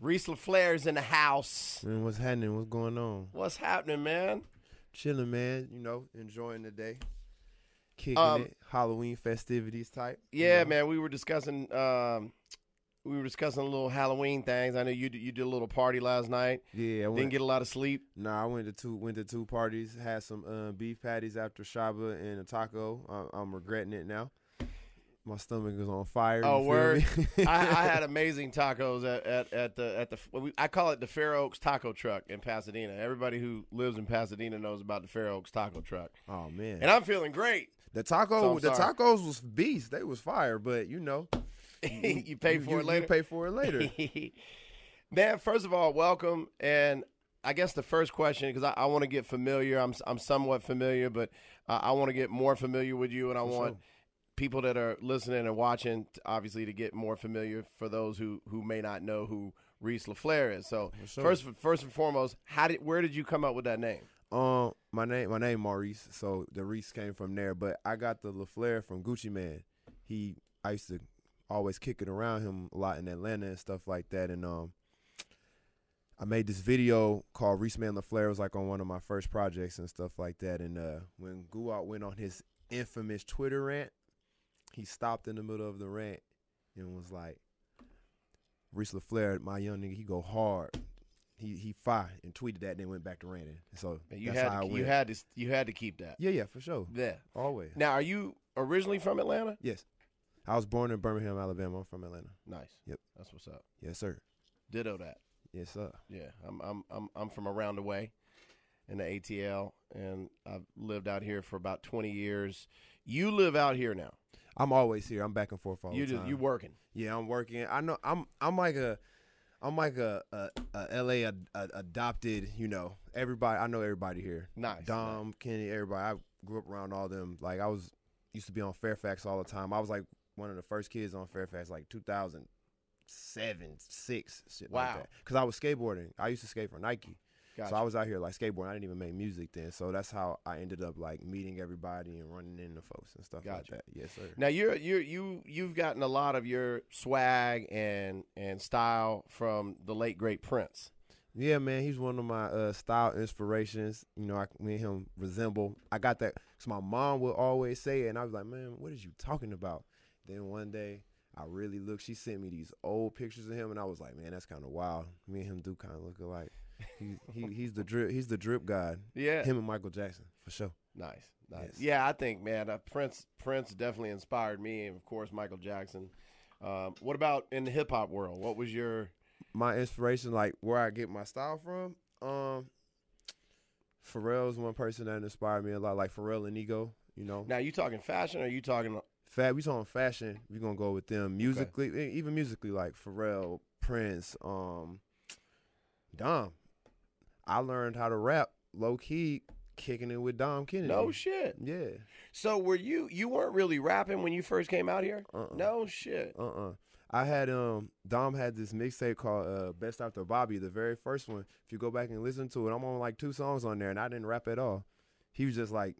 Reese LaFleur's in the house. Man, what's happening? What's going on? What's happening, man? Chilling, man. You know, enjoying the day, kicking Um, it, Halloween festivities type. you Yeah, know. man. We were discussing. Um, we were discussing a little Halloween things. I know you did, you did a little party last night. Yeah, I Didn't went. get a lot of sleep. nah, I went to two went to two parties. Had some uh, beef patties after Shaba and a taco. I, I'm regretting it now. My stomach was on fire. Oh, word. I, I had amazing tacos at, at, at the at the we- I call it the Fair Oaks Taco Truck in Pasadena. Everybody who lives in Pasadena knows about the Fair Oaks Taco Truck, oh man, and I'm feeling great. the taco I'm the sorry. tacos was beast. They was fire, but you know, you pay for you, it later. You pay for it later. Man, first of all, welcome. And I guess the first question, because I, I want to get familiar. I'm I'm somewhat familiar, but uh, I want to get more familiar with you, and I For want sure. People that are listening and watching, obviously, to get more familiar. For those who who may not know who Reese LaFleur is, so sure. first first and foremost, how did where did you come up with that name? Um, my name, my name Maurice. So the Reese came from there, but I got the LaFleur from Gucci Mane. He, I used to always kick it around him a lot in Atlanta and stuff like that. And um, I made this video called Reese Man LaFleur. It was like on one of my first projects and stuff like that. And uh, when Guat went on his infamous Twitter rant, he stopped in the middle of the rant and was like, Reese LaFleur, my young nigga, he go hard. He he fire and tweeted that, and then went back to ranting. So And you that's had how I to, you had to you had to keep that. Yeah, yeah, for sure. Yeah. Always. Now, are you originally from Atlanta? Yes. I was born in Birmingham, Alabama. I'm from Atlanta. Nice. Yep. That's what's up. Yes, sir. Ditto that. Yes, sir. Yeah, I'm I'm I'm I'm from around the way in the ATL, and I've lived out here for about 20 years. You live out here now. I'm always here. I'm back and forth all you the just time. you working. yeah, I'm working. I know. I'm. I'm like a. I'm like a, a, a LA ad, a, adopted. You know, everybody. I know everybody here. Nice. Dom, Kenny, everybody. I grew up around all them. Like I was used to be on Fairfax all the time. I was like one of the first kids on Fairfax, like 2007, six, shit Wow. like that. Because I was skateboarding. I used to skate for Nike. Gotcha. So I was out here like skateboarding. I didn't even make music then. So that's how I ended up like meeting everybody and running into folks and stuff Gotcha. like that. Yes, sir. now you're you you you've gotten a lot of your swag and and style from the late great Prince. Yeah, man, he's one of my uh, style inspirations. You know, I, me and him resemble. I got that because my mom would always say it, and I was like, man, what is you talking about? Then one day, I really looked. She sent me these old pictures of him, and I was like, man, that's kind of wild. Me and him do kind of look alike. He, he he's the drip. He's the drip god. Yeah. Him and Michael Jackson for sure. Nice, nice. Yes. Yeah, I think man, uh, Prince Prince definitely inspired me, and of course Michael Jackson. Um, what about in the hip hop world? What was your my inspiration, like where I get my style from, um, Pharrell's one person that inspired me a lot, like Pharrell and Nigo. You know, now? You talking fashion, or are you talking? fat. We talking fashion. We gonna go with them musically, e- even musically, like Pharrell, Prince, um, Dom. I learned how to rap low key, kicking it with Dom Kennedy. No shit. Yeah. So were you you weren't really rapping when you first came out here? Uh-uh. No shit. Uh uh I had um Dom had this mixtape called uh Best After Bobby, the very first one. If you go back and listen to it, I'm on like two songs on there and I didn't rap at all. He was just like,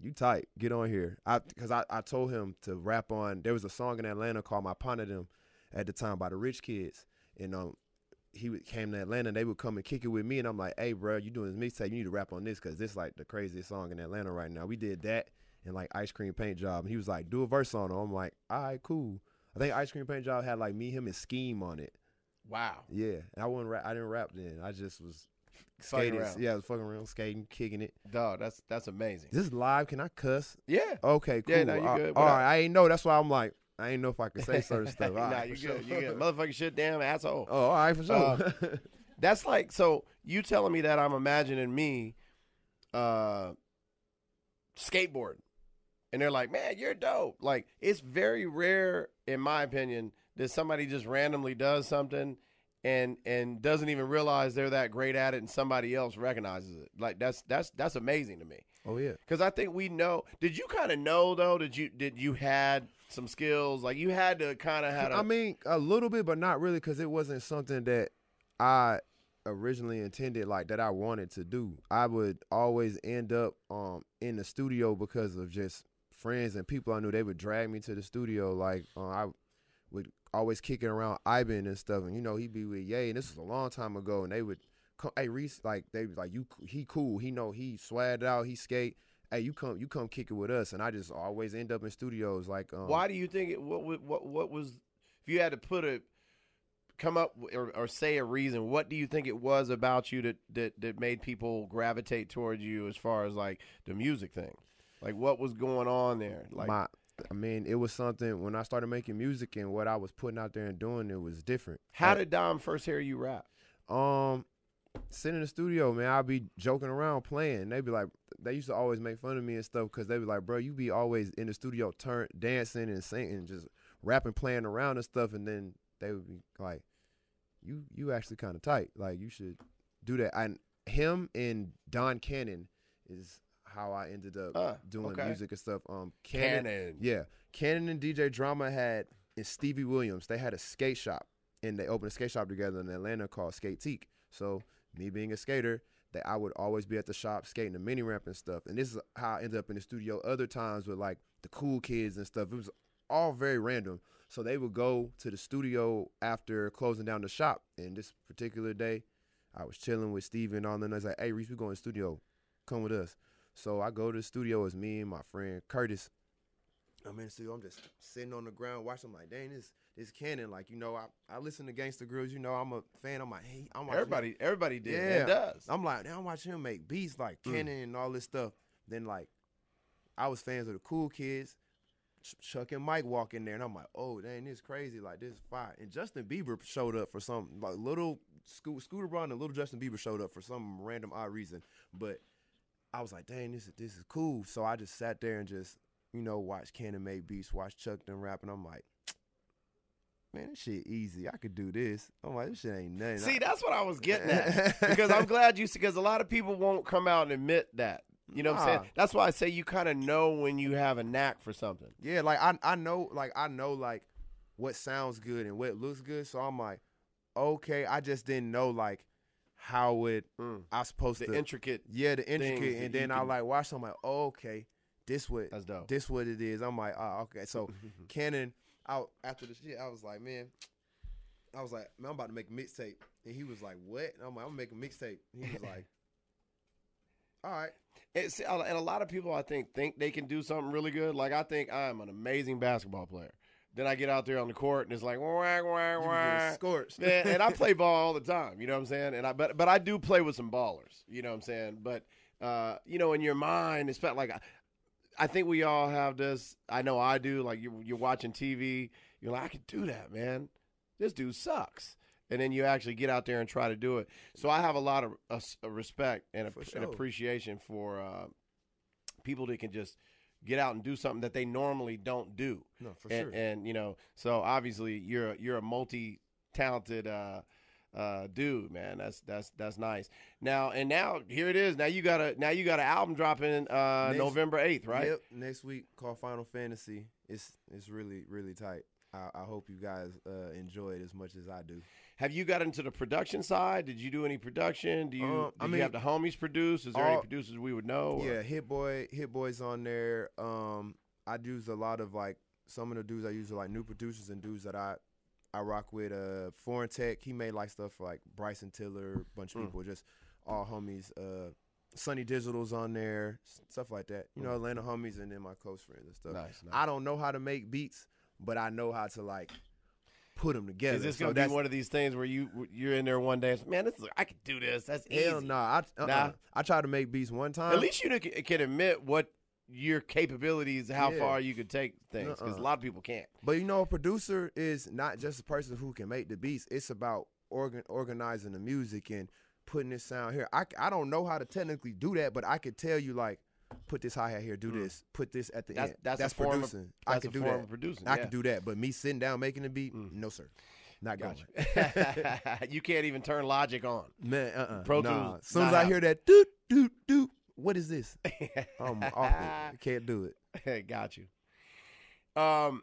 You tight, get on here. I cause I, I told him to rap on there was a song in Atlanta called My Them at the time by the rich kids. And um he came to Atlanta and they would come and kick it with me and I'm like, Hey bro, you doing this mixtape, you need to rap on this because this like the craziest song in Atlanta right now. We did that and like ice cream paint job. And he was like, Do a verse on it. I'm like, all right, cool. I think Ice Cream Paint Job had like me, him, and Scheme on it. Wow. Yeah, and I wasn't. Rap, I didn't rap then. I just was skating. Yeah, I was fucking around, skating, kicking it. Dog, that's that's amazing. Is this live? Can I cuss? Yeah. Okay, cool. Yeah, no, you uh, good. all up? right, I ain't know. That's why I'm like, I ain't know if I could say certain stuff. Nah, right, you good. sure. You good. Motherfucking shit, damn asshole. Oh, all right, for sure. Uh, That's like so you telling me that I'm imagining me uh skateboarding. And they're like, "Man, you're dope." Like it's very rare in my opinion that somebody just randomly does something and and doesn't even realize they're that great at it and somebody else recognizes it. Like that's that's that's amazing to me. oh yeah. Cuz I think we know Did you kind of know though did you did you had some skills like you had to kind of had a I mean, a little bit, but not really, because it wasn't something that I originally intended, like that I wanted to do. I would always end up um in the studio because of just friends and people I knew. They would drag me to the studio. Like uh, I would always kicking around Ivan and stuff, and you know he'd be with Yay, and this was a long time ago, and they would come, hey Reese, like they like you, he cool, he know he swagged out, he skate. Hey, you come, you come kick it with us, and I just always end up in studios. Like, um, Why do you think it? What what what, was? If you had to put a come up or, or say a reason, what do you think it was about you that that that made people gravitate towards you as far as like the music thing? Like what was going on there? Like my, I mean, it was something when I started making music and what I was putting out there and doing, it was different. how Like, did Dom first hear you rap? Um, sitting in the studio, man, I'd be joking around playing. They'd be like, they used to always make fun of me and stuff because they be like, bro, you be always in the studio, turn dancing and singing, just rapping, playing around and stuff. And then they would be like, you, you actually kind of tight. Like you should do that. And him and Don Cannon is how I ended up Uh, doing okay. music and stuff. Um, Cannon, Cannon. yeah, Cannon and DJ Drama had and Stevie Williams. They had a skate shop, and they opened a skate shop together in Atlanta called Skate Teak. So me being a skater, that I would always be at the shop skating the mini ramp and stuff. And this is how I ended up in the studio. Other times with like the cool kids and stuff. It was all very random. So they would go to the studio after closing down the shop. And this particular day, I was chilling with Stevie on the night. Like, "Hey, Reese, we going to the studio. Come with us." So I go to the studio as me and my friend Curtis. I'm in the studio. I'm just sitting on the ground watching. I'm like, dang, this this Cannon. Like, you know, I, I listen to Gangsta Grillz. You know, I'm a fan. I'm like, hey, I'm watching. Everybody everybody did. Yeah. It does. I'm like, now I'm watching him make beats like Mm. Cannon and all this stuff. Then like, I was fans of the cool kids. Ch- Chuck and Mike walk in there, and I'm like, oh, dang, this crazy. Like, this is fire. And Justin Bieber showed up for some like little Sco- Scooter Braun and little Justin Bieber showed up for some random odd reason. But I was like, dang, this is this is cool. So I just sat there and just, you know, watch Cannon make beats, watch Chuck them rap, and I'm like, man, this shit easy. I could do this. I'm like, this shit ain't nothing. See, that's what I was getting at. because I'm glad you because a lot of people won't come out and admit that. You know what I'm saying? That's why I say you kind of know when you have a knack for something. Yeah, like I I know like I know like what sounds good and what looks good. So I'm like, okay, I just didn't know like how it Mm. I supposed The to intricate. yeah the intricate and then I like watch. I'm like, oh, okay, this what That's dope. this what it is. I'm like, oh okay. So Cannon out after the shit, I was like, man, I was like, man, I'm about to make a mixtape, and he was like, what? And I'm like, I'm making a mixtape. And he was like, all right. It's, and a lot of people, I think, think they can do something really good. Like I think I'm an amazing basketball player. Then I get out there on the court and it's like wah wah wah. scorched. Man, and I play ball all the time. You know what I'm saying? And I but but I do play with some ballers. You know what I'm saying? But uh, you know, in your mind, it's felt like I, I think we all have this. I know I do. Like you, you're watching TV, you're like, I could do that, man. This dude sucks. And then you actually get out there and try to do it. So I have a lot of uh, respect and, ap- sure. and appreciation for uh, people that can just get out and do something that they normally don't do No, for and, sure. and you know, so obviously you're you're a multi talented uh, uh, dude, man. That's that's that's nice. Now and now here it is. Now you got a now you got an album dropping uh, Next- November eighth, right? Yep. Next week called Final Fantasy. It's it's really really tight. I, I hope you guys uh, enjoy it as much as I do. Have you got into the production side? Did you do any production? Do you, Um, I you mean, have the homies produce? Is there any producers we would know? or- Yeah, Hit Boy, Hit Boy's on there. Um, I use a lot of like some of the dudes I use are like new producers and dudes that I I rock with. Uh, Foreign Teck, he made like stuff for like Bryson Tiller, bunch of Mm. people, just all homies. Uh, Sonny Digital's on there, stuff like that. You know, Atlanta homies, and then my close friends and stuff. Nice, nice. I don't know how to make beats, but I know how to like put them together. Is this So gonna be that's- one of these things where you you're in there one day? and say, Man, this is, I could do this. That's easy. Hell no, I uh-uh. Nah. I tried to make beats one time. At least you can- can admit what your capabilities, how Yeah. far you could take things, because a Uh-uh. lot of people can't. But you know, a producer is not just a person who can make the beats. It's about organ- organizing the music and putting this sound here. I, I don't know how to technically do that, but I could tell you like, put this hi hat here, do this, put this at the Mm. That's end. that's, form producing. Of, I that's could a do that. producing. I yeah. could do that, but me sitting down making the beat, Mm. no sir, not Gotcha. going. you can't even turn logic on. Man, uh, uh Pro nah. Tools, As soon as I hear that, doot doot doot, what is this? I'm it. Can't do it. Got you. Um,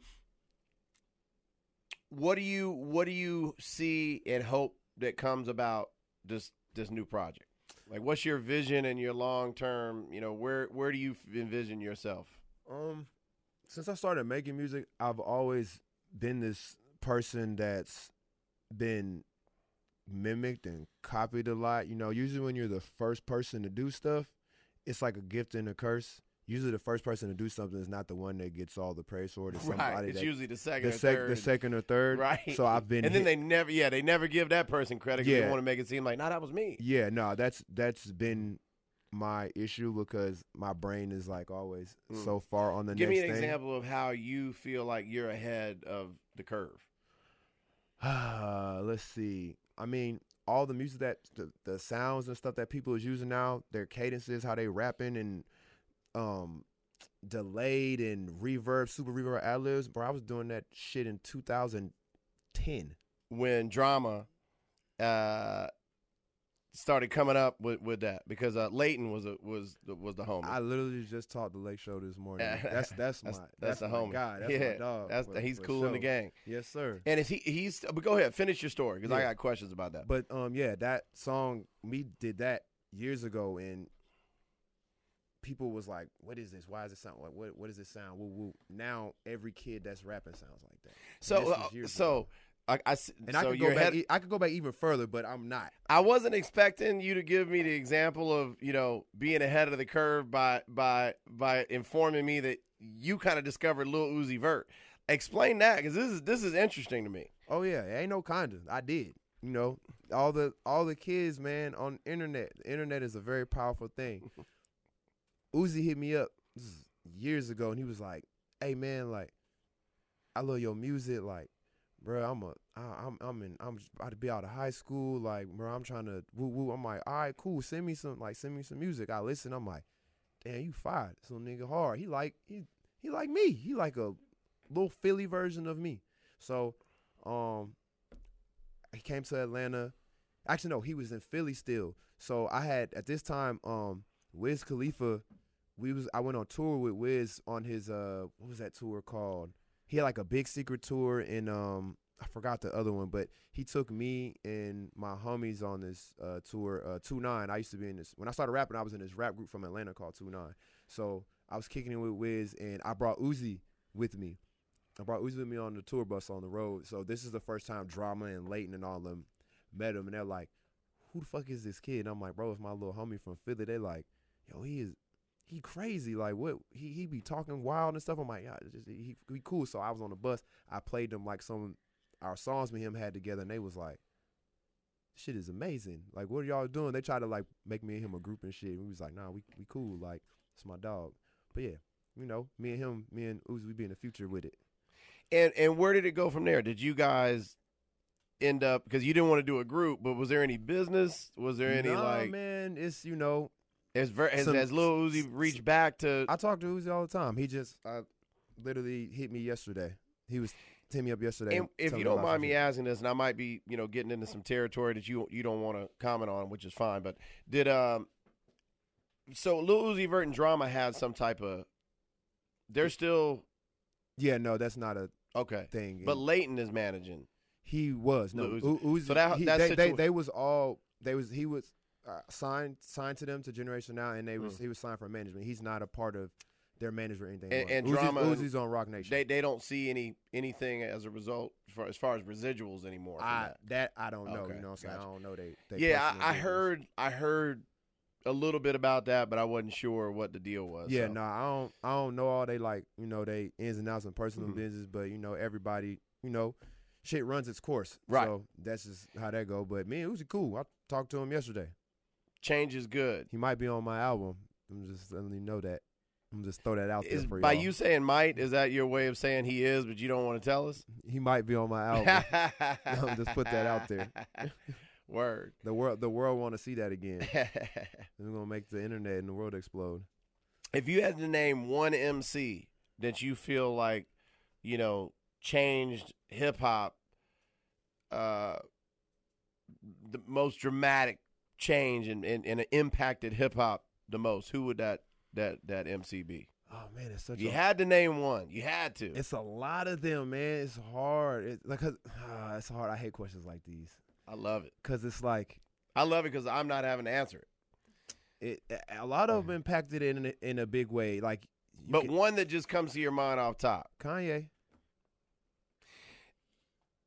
what do you what do you see and hope that comes about this this new project? Like, what's your vision and your long term? You know, where where do you envision yourself? Um, since I started making music, I've always been this person that's been mimicked and copied a lot. You know, usually when you're the first person to do stuff, it's like a gift and a curse. Usually, the first person to do something is not the one that gets all the praise for it. It's right. It's that usually the second the, or sec- third. the second or third. Right. So I've been and then hit- they never, yeah, they never give that person credit because Yeah. they want to make it seem like, nah, that was me. Yeah, no, that's that's been my issue because my brain is like always Mm. so far on the Give me an thing. example of how you feel like you're ahead of the curve. Let's see. I mean, all the music that the, the sounds and stuff that people is using now, their cadences, how they rapping and um delayed and reverb, super reverb ad libs. Bro, I was doing that shit in 2010. when drama uh started coming up with, with that because uh Leighton was a was the, was the homie. I literally just talked the Lake Show this morning. Yeah. That's that's my that's that's, that's, the homie. guy. That's yeah, my dog. That's for- he's for cool in the gang. Yes, sir. And is he he's but go ahead, finish your story because I got questions about that. But um, yeah, that song we did that years ago, and people was like, "What is this? Why does it sound like what? What does it sound? Woo woo." Now every kid that's rapping sounds like that. so uh, so ago. I, I And so I could go back. head- I could go back even further, but I'm not. I wasn't expecting you to give me the example of you know being ahead of the curve by by by informing me that you kind of discovered Lil Uzi Vert. Explain that because this is this is interesting to me. Oh yeah, it ain't no kinda. I did. You know, all the all the kids, man, on internet. The internet is a very powerful thing. Uzi hit me up years ago, and he was like, "Hey man, like, I love your music, like." Bro, I'm a, I, I'm, I'm in, I'm about to be out of high school. Like, bro, I'm trying to woo woo. I'm like, all right, cool. Send me some, like, send me some music. I listen. I'm like, damn, you fired. So nigga hard. He like, he, he like me. He like a little Philly version of me. So, um, he came to Atlanta. Actually, no, he was in Philly still. So I had at this time, um, Wiz Khalifa. We was I went on tour with Wiz on his uh, what was that tour called? He had like a big secret tour in um, I forgot the other one, but he took me and my homies on this uh tour. Uh, two nine. I used to be in this when I started rapping. I was in this rap group from Atlanta called Two Nine. So I was kicking it with Wiz, and I brought Uzi with me. I brought Uzi with me on the tour bus on the road. So this is the first time Drama and Leighton and all them met him, and they're like, "Who the fuck is this kid?" And I'm like, "Bro, it's my little homie from Philly." They're like, "Yo, he is." He crazy, like what he he be talking wild and stuff. I'm like, yeah, just, he he cool. So I was on the bus. I played them like some our songs me and him had together, and they was like, "Shit is amazing." Like, what are y'all doing? They tried to like make me and him a group and shit. We was like, "Nah, we we cool. Like, it's my dog." But yeah, you know, me and him, me and Uzi, we be in the future with it. And and where did it go from there? Did you guys end up because you didn't want to do a group, but was there any business? Was there any Nah, like man, it's you know, has, ver- has, some- has Lil Uzi reached back to? I talk to Uzi all the time. He just I literally hit me yesterday. He was hitting me up yesterday. And if you don't mind me asking this, and I might be, you know, getting into some territory that you you don't want to comment on, which is fine. But did um, so Lil Uzi Vert and Drama had some type of, they're still yeah, no, that's not a okay, thing. but Leighton is managing. he was no Lil Uzi. Uzi. So that- he- that they, they they was all they was he was uh, signed signed to them to Generation Now, and they was Mm. he was signed for management. He's not a part of their management or anything. And- and Uzi's, Drama- Uzi's on Roc Nation. They they don't see any anything as a result for as far as residuals anymore. I that. that I don't know. Okay, You know what I'm saying? gotcha. I don't know they. they yeah, I, I heard I heard a little bit about that, but I wasn't sure what the deal was. Yeah, so. no, I don't. I don't know all they like. You know, they ins and outs and personal Mhm. business, but you know, everybody. You know, shit runs its course. Right. So that's just how that go. But me and Uzi cool. I talked to him yesterday. Change is good. He might be on my album. I'm just letting you know that. I'm just throw that out Is there for by y'all. you saying might is that your way of saying he is, but you don't want to tell us? He might be on my album. I'm just put that out there. Word. the world, the world want to see that again. We're gonna make the internet and the world explode. if you had to name one MC that you feel like, you know, changed hip hop, uh, the most dramatic change and, and, and impacted hip hop the most, who would that that that MC be? Oh man, it's such You a had to name one. You had to. It's a lot of them, man. It's hard. It's like, 'cause- ah, it's hard. I hate questions like these I love it. because it's like I love it because I'm not having to answer it. it. A lot of them impacted it in a, in a big way. Like, But can- one that just comes to your mind off top. Kanye.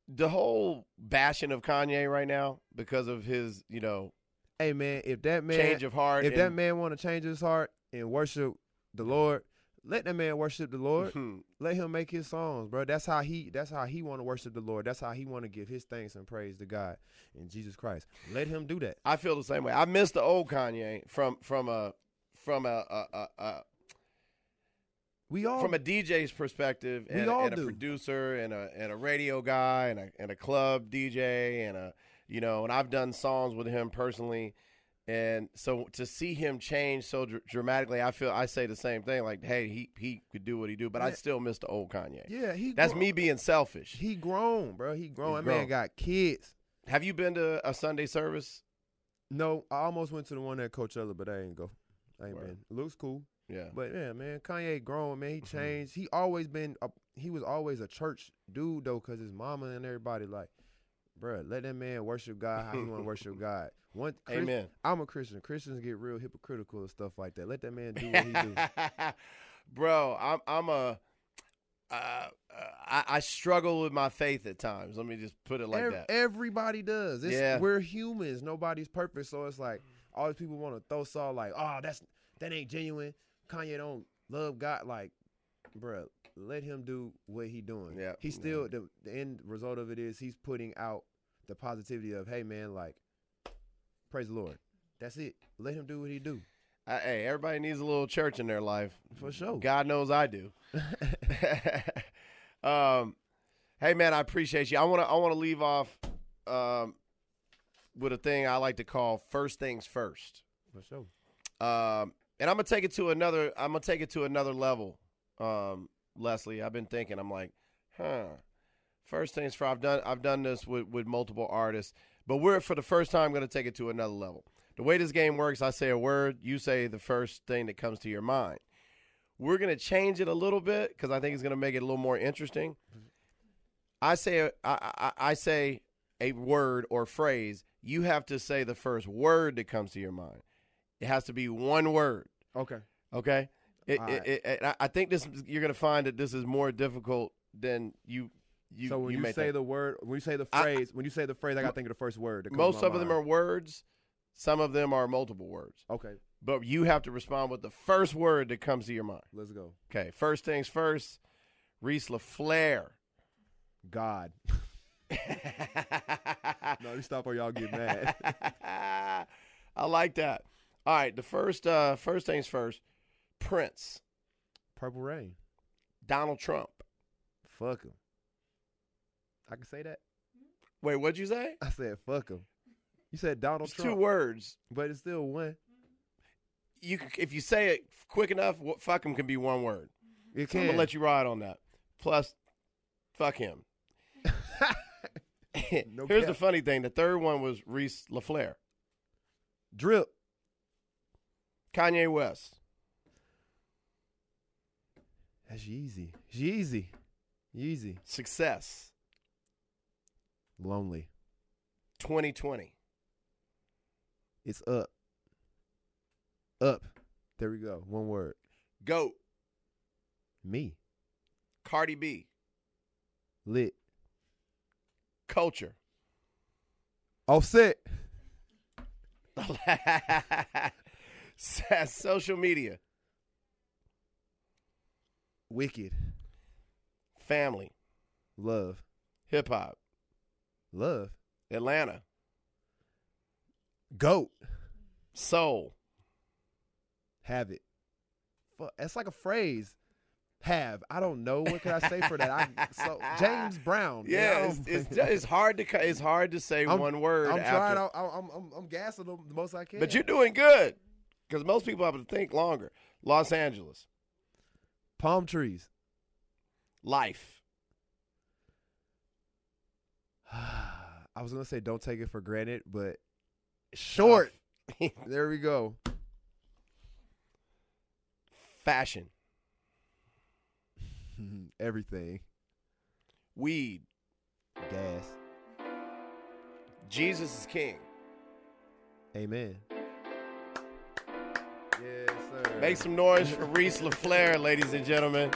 the whole bashing of Kanye right now because of his, you know, Hey man, if that man change of heart. if that man want to change his heart and worship the Lord, let that man worship the Lord. Hmm. let him make his songs, bro. That's how he. That's how he want to worship the Lord. That's how he want to give his thanks and praise to God and Jesus Christ. Let him do that. I feel the same way. I miss the old Kanye from from a from a, a, a, a We all from a DJ's perspective We and, all and a do. producer and a and a radio guy and a and a club DJ and a you know and I've done songs with him personally and so to see him change so dr- dramatically I feel I say the same thing like hey he he could do what he do but I still miss the old Kanye. yeah. He That's grown. me being selfish. He grown, bro. He grown. That grown. man got kids. Have you been to a Sunday service? No, I almost went to the one at Coachella, but I ain't go. I ain't Word. been. It looks cool, Yeah. but yeah, man, Kanye grown, man. He Mhm. changed. He always been. A, he was always a church dude though, cause his mama and everybody like, bro, let that man worship God how he want to worship God. One, Chris- Amen. I'm a Christian. Christians get real hypocritical and stuff like that. Let that man do what he do. Bro, I'm I'm a uh, uh, I, I struggle with my faith at times. Let me just put it like Ev- that. Everybody does. It's, Yeah. We're humans. Nobody's perfect. So it's like all these people want to throw salt like, oh, that's that ain't genuine. Kanye don't love God. Like, bruh, let him do what he doing. Yeah, He still the, the end result of it is he's putting out the positivity of, hey man, like, praise the Lord. That's it. Let him do what he do. I, hey, everybody needs a little church in their life. For sure. God knows I do. um, hey man, I appreciate you. I want to I want to leave off um, with a thing I like to call first things first. For sure. Um, and I'm gonna take it to another. I'm gonna take it to another level. Um, Leslie, I've been thinking. I'm like, huh. First things first. I've done. I've done this with with multiple artists, but we're for the first time going to take it to another level. The way this game works, I say a word, you say the first thing that comes to your mind. We're going to change it a little bit because I think it's going to make it a little more interesting. I say I, I, I say a word or phrase. You have to say the first word that comes to your mind. It has to be one word. Okay. Okay. It, right. it, it- I- I think this you're gonna find that this is more difficult than you you. so when you, may say think. the word, when you say the I- phrase, when you say the phrase, I got to think of the first word. most of my them are words, some of them are multiple words, Okay, but you have to respond with the first word that comes to your mind. let's go. Okay. First things first. Reese LaFleur. God. No, you stop or y'all get mad. I like that. All right. The first uh, first things first. Prince. Purple Rain. Donald Trump. Fuck him. I can say that. Wait, what'd you say? I said fuck him. You said Donald Trump. Two words. but it's still one. you if you say it quick enough, fuck him can be one word. It I'm can. gonna let you ride on that. Plus, fuck him. No Here's the funny thing: the third one was Reese LaFleur, Drip. Kanye West, That's Yeezy. Yeezy. Yeezy. Success, Lonely. 2020, It's up. Up. There we go. One word. Goat, Me. Cardi B, Lit. Culture, Offset. social media, Wicked. family, Love. hip hop, Love. Atlanta, Goat. soul, Have it. Fuck, That's like a phrase. Have. I don't know. What can I say for that? I, so James Brown. Yeah, it's, it's it's hard to it's hard to say I'm- one word. I'm after. trying. I'm, I'm, I'm, I'm gassing them the most I can. But you're doing good because most people have to think longer. Los Angeles, palm trees. life, I was gonna say don't take it for granted, but short. there we go. fashion, Everything. weed, Gas. Jesus is king. Amen. Yes, sir. Make some noise for Reese LaFleur, ladies and gentlemen.